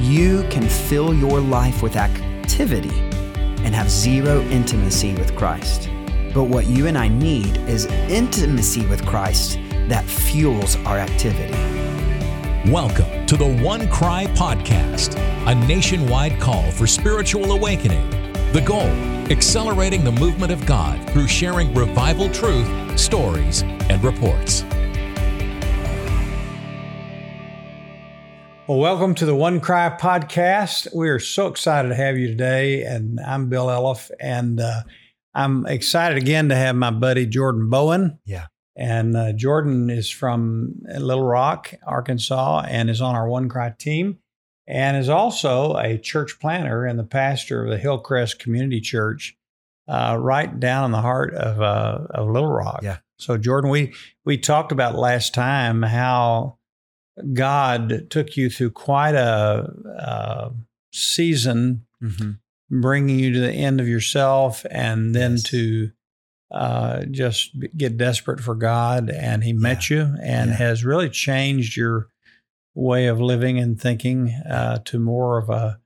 you can fill your life with activity and have zero intimacy with Christ. But what you and I need is intimacy with Christ that fuels our activity. Welcome to the OneCry Podcast, a nationwide call for spiritual awakening. The goal accelerating the movement of God through sharing revival truth, stories, and reports. Well, welcome to the OneCry podcast. We are so excited to have you today, and I'm Bill Elliff, and uh, I'm excited again to have my buddy Jordan Bowen. Yeah. And uh, Jordan is from Little Rock, Arkansas, and is on our OneCry team, and is also a church planter and the pastor of the Hillcrest Community Church, uh, right down in the heart of uh, of Little Rock. Yeah. So, Jordan, we we talked about last time how God took you through quite a, a season, Mm-hmm. bringing you to the end of yourself, and then Yes. to uh, just get desperate for God. And He met you and Yeah. has really changed your way of living and thinking uh, to more of a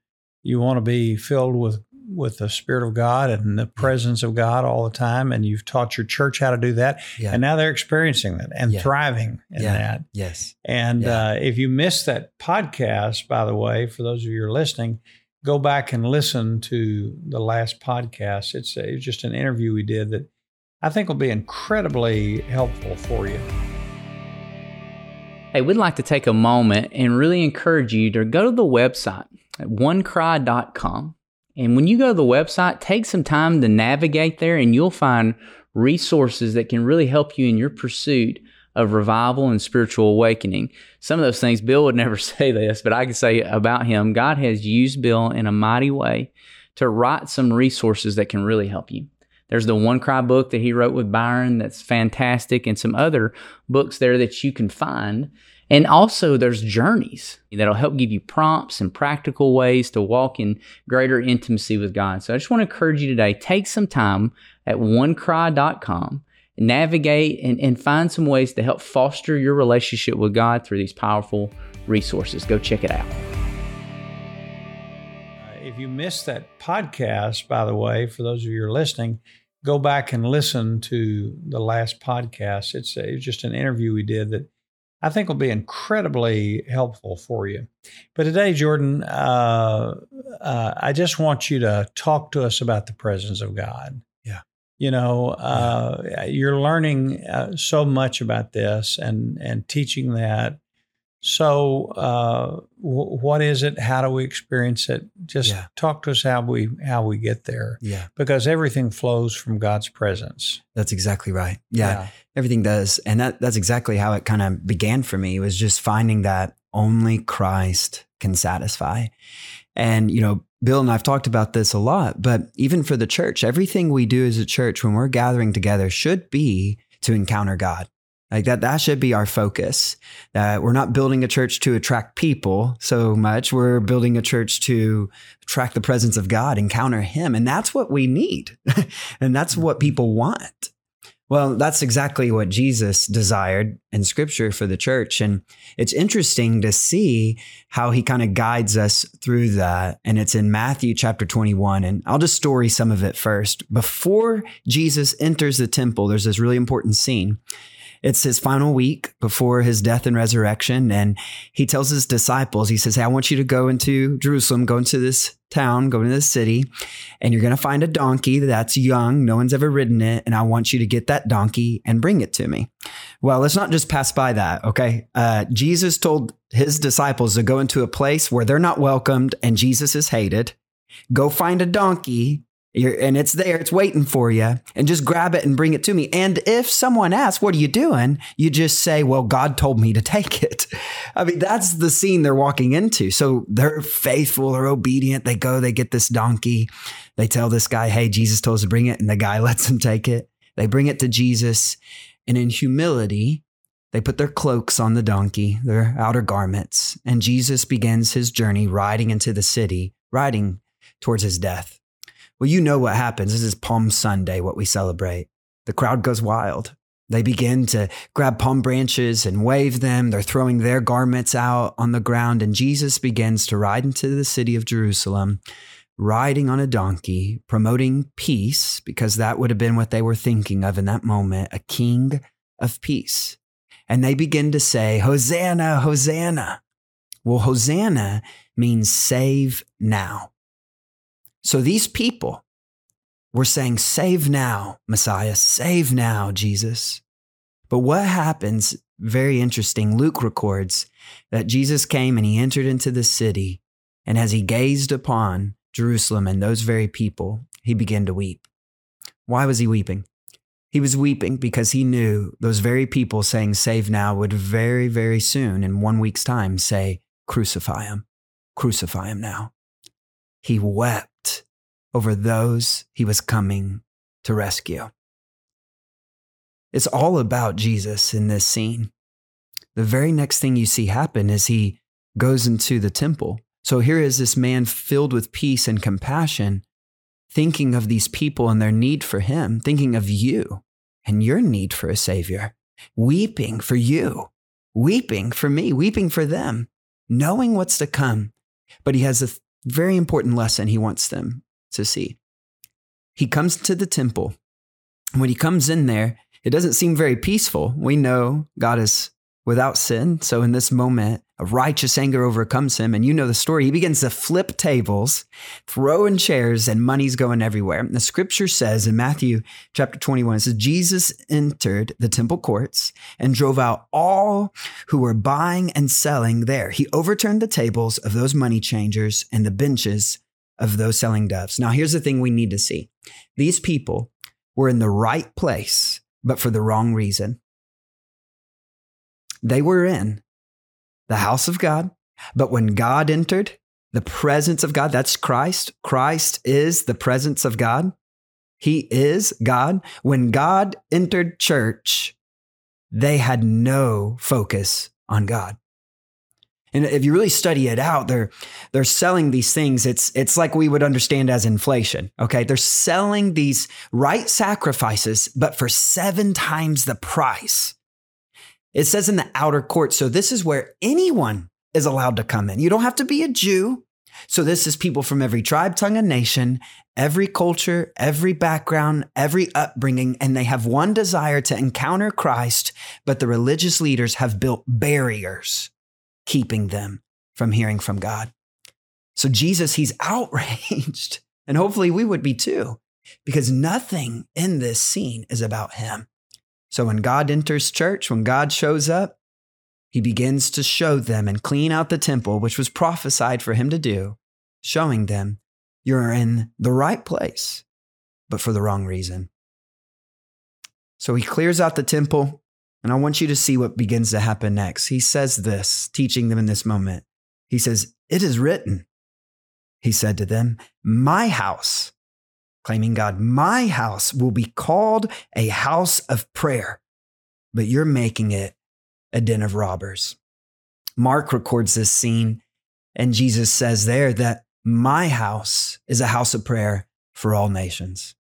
you want to be filled with with the Spirit of God and the presence of God all the time. And you've taught your church how to do that, Yeah. and now they're experiencing that and Yeah. thriving in Yeah. that. yes. And Yeah. uh, if you missed that podcast, by the way, for those of you who are listening, go back and listen to the last podcast. It's, a, it's just an interview we did that I think will be incredibly helpful for you. Hey, we'd like to take a moment and really encourage you to go to the website at onecry.com. And when you go to the website, take some time to navigate there and you'll find resources that can really help you in your pursuit of revival and spiritual awakening. Some of those things, Bill would never say this, but I can say about him God has used Bill in a mighty way to write some resources that can really help you. There's the OneCry book that he wrote with Byron that's fantastic, and some other books there that you can find. And also, there's journeys that'll help give you prompts and practical ways to walk in greater intimacy with God. So I just want to encourage you today take some time at onecry.com, navigate and, and find some ways to help foster your relationship with God through these powerful resources. Go check it out. Uh, if you missed that podcast, by the way, for those of you who are listening, go back and listen to the last podcast. It's, a, it's just an interview we did that I think will be incredibly helpful for you. But today, Jordan, uh, uh, I just want you to talk to us about the presence of God. Yeah. You know, uh, you're learning uh, so much about this and and teaching that. So, uh, w- what is it? How do we experience it? Just Yeah. talk to us how we how we get there, Yeah. because everything flows from God's presence. That's exactly right. Yeah. Everything does. And that that's exactly how it kind of began for me was just finding that only Christ can satisfy. And, you know, Bill and I've talked about this a lot, but even for the church, everything we do as a church when we're gathering together should be to encounter God. Like that, that should be our focus. That we're not building a church to attract people so much. We're building a church to attract the presence of God, encounter Him. And that's what we need. and that's what people want. Well, that's exactly what Jesus desired in scripture for the church. And it's interesting to see how he kind of guides us through that. And it's in Matthew chapter 21. And I'll just story some of it first. Before Jesus enters the temple, there's this really important scene. It's his final week before his death and resurrection. And he tells his disciples, he says, Hey, I want you to go into Jerusalem, go into this town, go into this city, and you're going to find a donkey that's young. No one's ever ridden it. And I want you to get that donkey and bring it to me. Well, let's not just pass by that. Okay. Uh, Jesus told his disciples to go into a place where they're not welcomed and Jesus is hated. Go find a donkey you're, and it's there, it's waiting for you, and just grab it and bring it to me. And if someone asks, What are you doing? You just say, Well, God told me to take it. I mean, that's the scene they're walking into. So they're faithful, they're obedient. They go, they get this donkey. They tell this guy, Hey, Jesus told us to bring it. And the guy lets them take it. They bring it to Jesus. And in humility, they put their cloaks on the donkey, their outer garments, and Jesus begins his journey riding into the city, riding towards his death. Well, you know what happens. This is Palm Sunday, what we celebrate. The crowd goes wild. They begin to grab palm branches and wave them. They're throwing their garments out on the ground. And Jesus begins to ride into the city of Jerusalem, riding on a donkey, promoting peace, because that would have been what they were thinking of in that moment a king of peace. And they begin to say, Hosanna, Hosanna. Well, Hosanna means save now. So these people, we're saying, Save now, Messiah, save now, Jesus. But what happens, very interesting, Luke records that Jesus came and he entered into the city, and as he gazed upon Jerusalem and those very people, he began to weep. Why was he weeping? He was weeping because he knew those very people saying, Save now, would very, very soon, in one week's time, say, Crucify him, crucify him now. He wept over those he was coming to rescue. It's all about Jesus in this scene. The very next thing you see happen is he goes into the temple. So here is this man filled with peace and compassion, thinking of these people and their need for him, thinking of you and your need for a savior, weeping for you, weeping for me, weeping for them, knowing what's to come. But he has a very important lesson he wants them to see. He comes to the temple. When he comes in there, it doesn't seem very peaceful. We know God is without sin. So in this moment, a righteous anger overcomes him. And you know the story. He begins to flip tables, throwing chairs, and money's going everywhere. And the scripture says in Matthew chapter 21, it says, Jesus entered the temple courts and drove out all who were buying and selling there. He overturned the tables of those money changers and the benches of those selling doves. Now, here's the thing we need to see these people were in the right place, but for the wrong reason. They were in the house of God, but when God entered, the presence of God, that's Christ. Christ is the presence of God. He is God. When God entered church, they had no focus on God. And if you really study it out, they're they're selling these things. It's it's like we would understand as inflation. Okay. They're selling these right sacrifices, but for seven times the price. It says in the outer court. So this is where anyone is allowed to come in. You don't have to be a Jew. So this is people from every tribe, tongue, and nation, every culture, every background, every upbringing, and they have one desire to encounter Christ, but the religious leaders have built barriers keeping them from hearing from God. So Jesus, he's outraged. And hopefully we would be too, because nothing in this scene is about him. So when God enters church, when God shows up, he begins to show them and clean out the temple, which was prophesied for him to do, showing them you're in the right place, but for the wrong reason. So he clears out the temple. And I want you to see what begins to happen next. He says this, teaching them in this moment. He says, It is written, he said to them, My house, claiming God, my house will be called a house of prayer, but you're making it a den of robbers. Mark records this scene, and Jesus says there that my house is a house of prayer for all nations.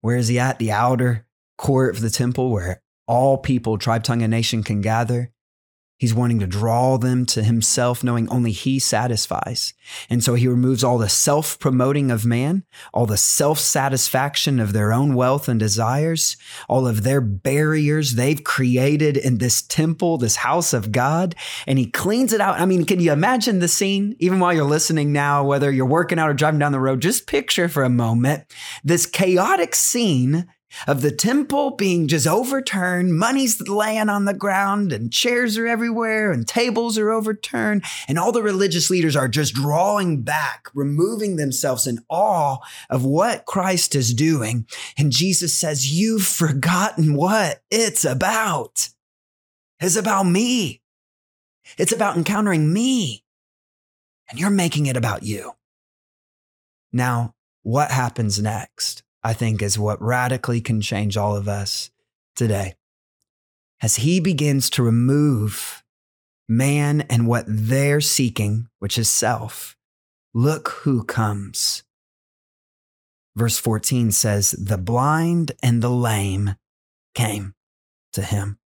Where is he at? The outer court of the temple where all people, tribe, tongue, and nation can gather. He's wanting to draw them to himself, knowing only he satisfies. And so he removes all the self promoting of man, all the self satisfaction of their own wealth and desires, all of their barriers they've created in this temple, this house of God. And he cleans it out. I mean, can you imagine the scene? Even while you're listening now, whether you're working out or driving down the road, just picture for a moment this chaotic scene of the temple being just overturned, money's laying on the ground, and chairs are everywhere, and tables are overturned, and all the religious leaders are just drawing back, removing themselves in awe of what Christ is doing. And Jesus says, You've forgotten what it's about. It's about me. It's about encountering me. And you're making it about you. Now, what happens next? I think is what radically can change all of us today. As he begins to remove man and what they're seeking, which is self, look who comes. Verse 14 says, The blind and the lame came. to him.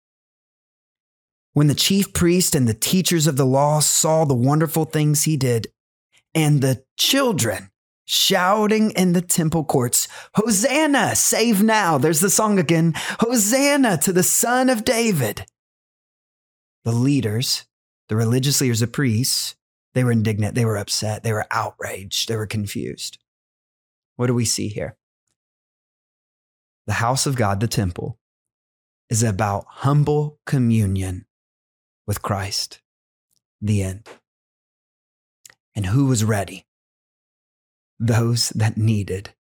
When the chief priest and the teachers of the law saw the wonderful things he did, and the children shouting in the temple courts, Hosanna, save now. There's the song again Hosanna to the Son of David. The leaders, the religious leaders, the priests, they were indignant, they were upset, they were outraged, they were confused. What do we see here? The house of God, the temple, is about humble communion with Christ. The end. And who was ready? Those that needed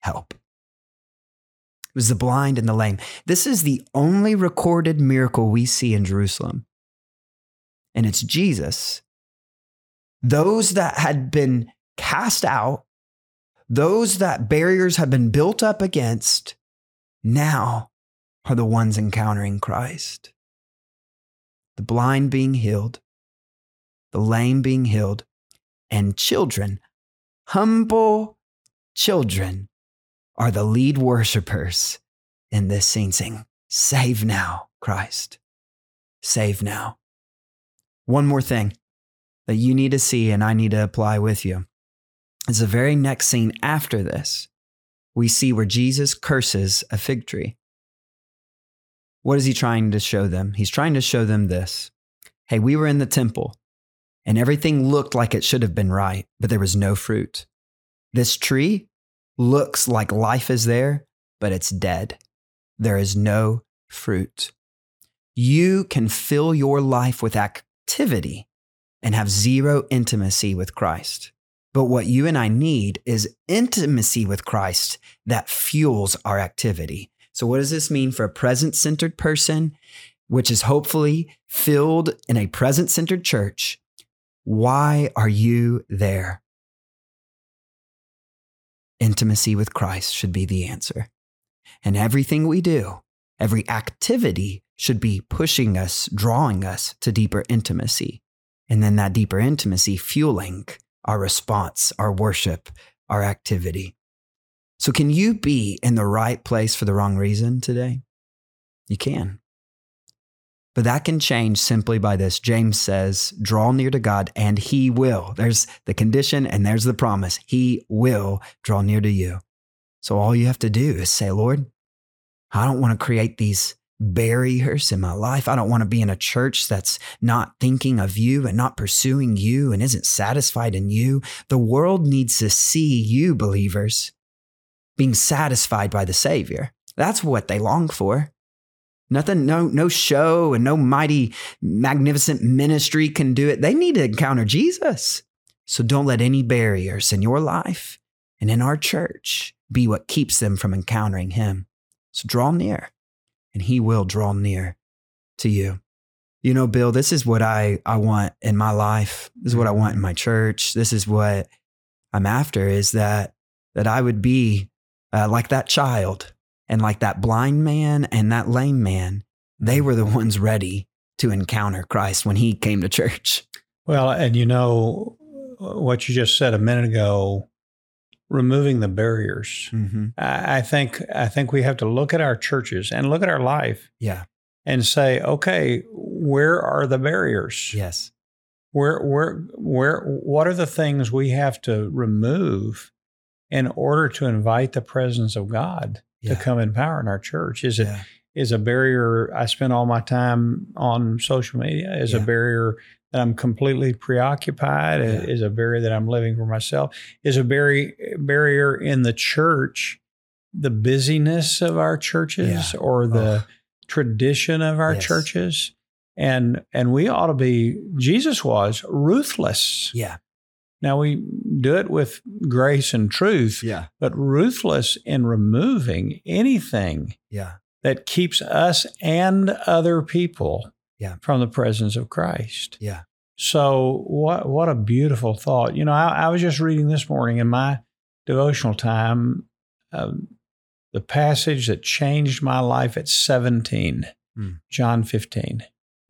help. It was the blind and the lame. This is the only recorded miracle we see in Jerusalem. And it's Jesus. Those that had been cast out, those that barriers have been built up against, now are the ones encountering Christ. The blind being healed, the lame being healed, and children, humble children, are the lead worshipers in this scene. Sing, Save now, Christ. Save now. One more thing that you need to see and I need to apply with you is the very next scene after this we see where Jesus curses a fig tree. What is he trying to show them? He's trying to show them this Hey, we were in the temple and everything looked like it should have been right, but there was no fruit. This tree looks like life is there, but it's dead. There is no fruit. You can fill your life with activity and have zero intimacy with Christ. But what you and I need is intimacy with Christ that fuels our activity. So, what does this mean for a present centered person, which is hopefully filled in a present centered church? Why are you there? Intimacy with Christ should be the answer. And everything we do, every activity should be pushing us, drawing us to deeper intimacy. And then that deeper intimacy fueling our response, our worship, our activity. So, can you be in the right place for the wrong reason today? You can. But that can change simply by this. James says, draw near to God and he will. There's the condition and there's the promise. He will draw near to you. So all you have to do is say, Lord, I don't want to create these barriers in my life. I don't want to be in a church that's not thinking of you and not pursuing you and isn't satisfied in you. The world needs to see you, believers, being satisfied by the Savior. That's what they long for. Nothing, no, no show and no mighty, magnificent ministry can do it. They need to encounter Jesus. So don't let any barriers in your life and in our church be what keeps them from encountering Him. So draw near and he will draw near to you. You know, Bill, this is what I, I want in my life. This is what I want in my church. This is what I'm after is that, that I would be uh, like that child and like that blind man and that lame man. They were the ones ready to encounter Christ when he came to church. Well, and you know what you just said a minute ago removing the barriers. Mm-hmm. I, I think I think we have to look at our churches and look at our life. Yeah. And say, okay, where are the barriers? Yes. Where where where what are the things we have to remove in order to invite the presence of God yeah. to come and power in our church? Is it yeah. is a barrier I spend all my time on social media? Is yeah. a barrier that I'm completely preoccupied, is a barrier that I'm living for myself, is a barrier barrier in the church, the busyness of our churches or the oh. tradition of our yes. churches. And and we ought to be Jesus was ruthless. Yeah. Now we do it with grace and truth. Yeah. But ruthless in removing anything yeah. that keeps us and other people yeah. from the presence of Christ. Yeah. So what what a beautiful thought. You know, I, I was just reading this morning in my devotional time um, the passage that changed my life at 17, mm. John 15.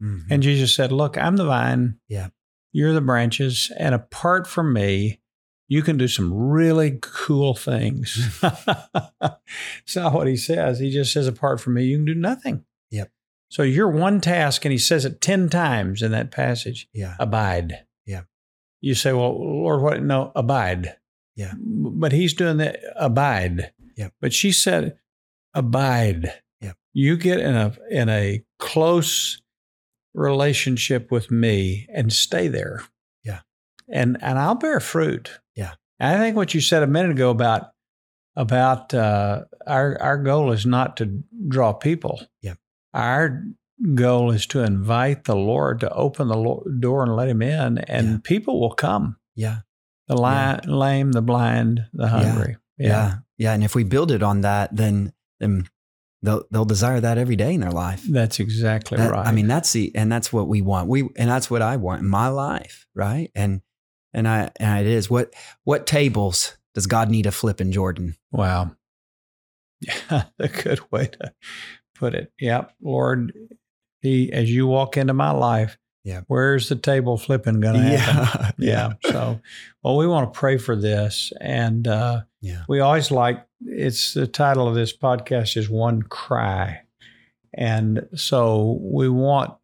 Mm-hmm. And Jesus said, Look, I'm the vine. Yeah. You're the branches. And apart from me, you can do some really cool things. It's not what he says. He just says, apart from me, you can do nothing. Yep. So your one task, and he says it 10 times in that passage Yeah. abide. Yeah. You say, well, Lord, what? No, abide. Yeah. But he's doing the abide. Yeah. But she said, abide. Yeah. You get in a in a close relationship with me and stay there. Yeah. And and I'll bear fruit. Yeah. And I think what you said a minute ago about about uh, our our goal is not to draw people. Yeah. Our goal is to invite the Lord to open the door and let him in, and Yeah. people will come. Yeah. The li- lame, the blind, the hungry. Yeah. Yeah. And if we build it on that, then then they'll they'll desire that every day in their life. That's exactly That- right. I mean, that's the and that's what we want. We and that's what I want in my life, right? And and I and it is what what tables does God need to flip in Jordan? Wow. Yeah, a good way to put it. Yep. Lord, he as you walk into my life, Yeah. where's the table flipping gonna happen? Yeah. So well, we want to pray for this. And uh yeah, we always like it's the title of this podcast is OneCry. And so we want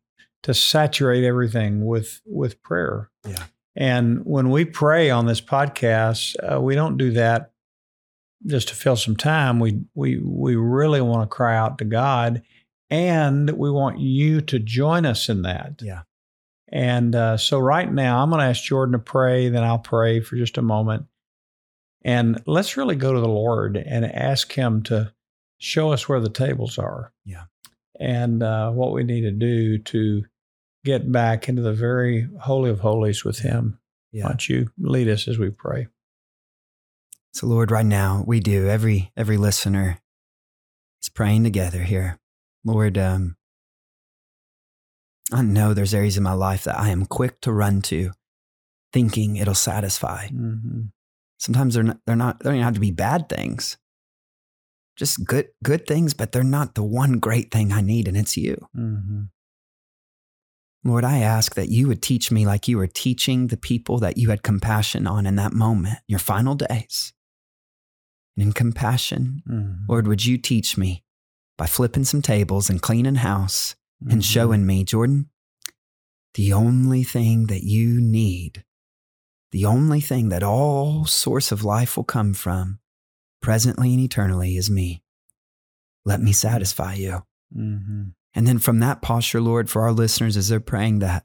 to saturate everything with with prayer. Yeah. And when we pray on this podcast, uh, we don't do that just to fill some time. We we we really want to cry out to God, and we want you to join us in that. Yeah. And uh, so right now, I'm going to ask Jordan to pray. Then I'll pray for just a moment, and let's really go to the Lord and ask Him to show us where the tables are. Yeah. And uh, what we need to do to get back into the very holy of holies with Him. Why don't you lead us as we pray? So Lord, right now we do every every listener is praying together here. Lord, um, I know there's areas in my life that I am quick to run to, thinking it'll satisfy. Mm-hmm. Sometimes they're not, they're not, they don't even have to be bad things. Just good, good things, but they're not the one great thing I need, and it's you. Mm-hmm. Lord, I ask that you would teach me like you were teaching the people that you had compassion on in that moment, your final days. And in compassion, Mm-hmm. Lord, would you teach me by flipping some tables and cleaning house Mm-hmm. and showing me, Jordan, the only thing that you need, the only thing that all source of life will come from, presently and eternally, is me. Let me satisfy you. Mm-hmm. And then from that posture, Lord, for our listeners as they're praying that,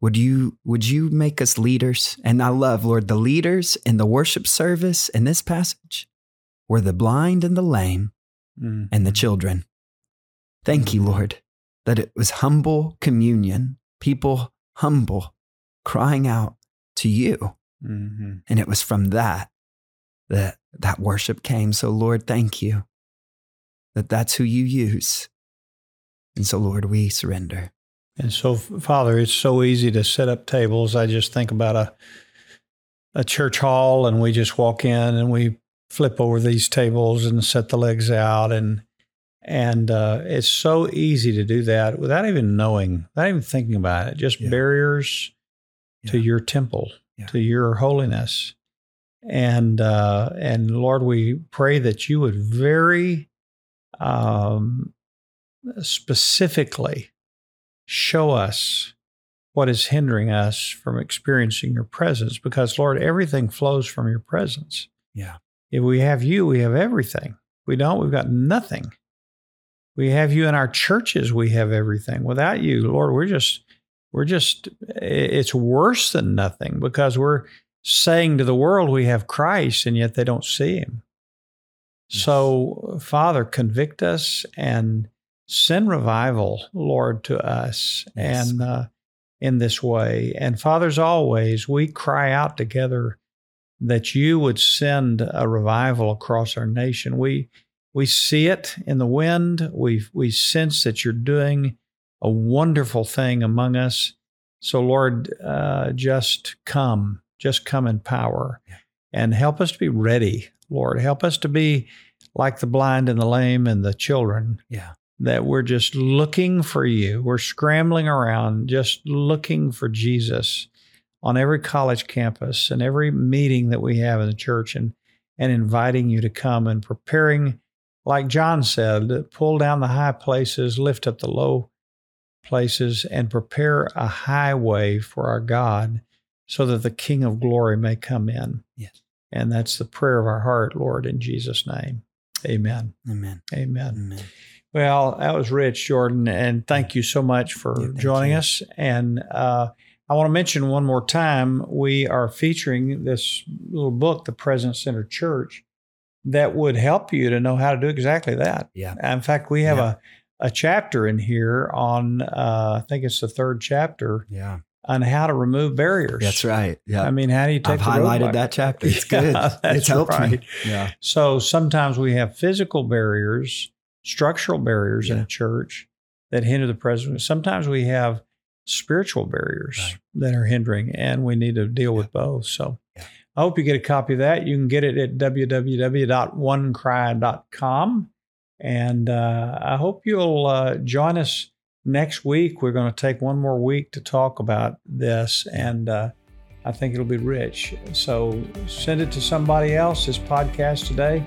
would you would you make us leaders? And I love, Lord, the leaders in the worship service in this passage were the blind and the lame Mm-hmm. and the children. Thank you, Lord, that it was humble communion, people humble, crying out to you. Mm-hmm. And it was from that that that worship came. So, Lord, thank you that that's who you use. And so, Lord, we surrender. And so, Father, it's so easy to set up tables. I just think about a a church hall, and we just walk in and we flip over these tables and set the legs out, and and uh, it's so easy to do that without even knowing, without even thinking about it. Just Yeah. barriers to your temple, Yeah. to your holiness, and uh, and Lord, we pray that you would very um, specifically show us what is hindering us from experiencing your presence because lord everything flows from your presence Yeah. if we have you we have everything if we don't we've got nothing we have you in our churches we have everything without you lord we're just we're just it's worse than nothing because we're saying to the world we have christ and yet they don't see him Yes. so father convict us and send revival, Lord, to us Yes. and uh, in this way. And fathers, always we cry out together that you would send a revival across our nation. We we see it in the wind. We we sense that you're doing a wonderful thing among us. So, Lord, uh, just come, just come in power, and help us to be ready. Lord, help us to be like the blind and the lame and the children Yeah. that we're just looking for you. We're scrambling around, just looking for Jesus on every college campus and every meeting that we have in the church and, and inviting you to come and preparing, like John said, pull down the high places, lift up the low places and prepare a highway for our God so that the King of glory may come in. Yes. And that's the prayer of our heart, Lord, in Jesus' name. Amen. Amen. Amen. Amen. Well, that was rich, Jordan, and thank you so much for Yeah, joining you. us. And uh, I want to mention one more time we are featuring this little book, The Presence Center Church, that would help you to know how to do exactly that. Yeah. In fact, we have Yeah. a, a chapter in here on, uh, I think it's the third chapter, Yeah. on how to remove barriers. That's right. Yeah. I mean, how do you take I've highlighted that chapter. It's Yeah, good. that's it's helped right. me. Yeah. So sometimes we have physical barriers, structural barriers in a church that hinder the presence. Sometimes we have spiritual barriers Right. that are hindering, and we need to deal with both. So Yeah. I hope you get a copy of that. You can get it at www.onecry.com. And uh, I hope you'll uh, join us next week. We're going to take one more week to talk about this, and uh, I think it'll be rich. So send it to somebody else, this podcast today,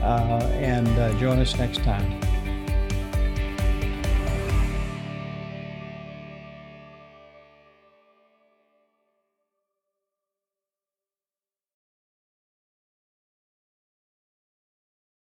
uh, and uh, join us next time.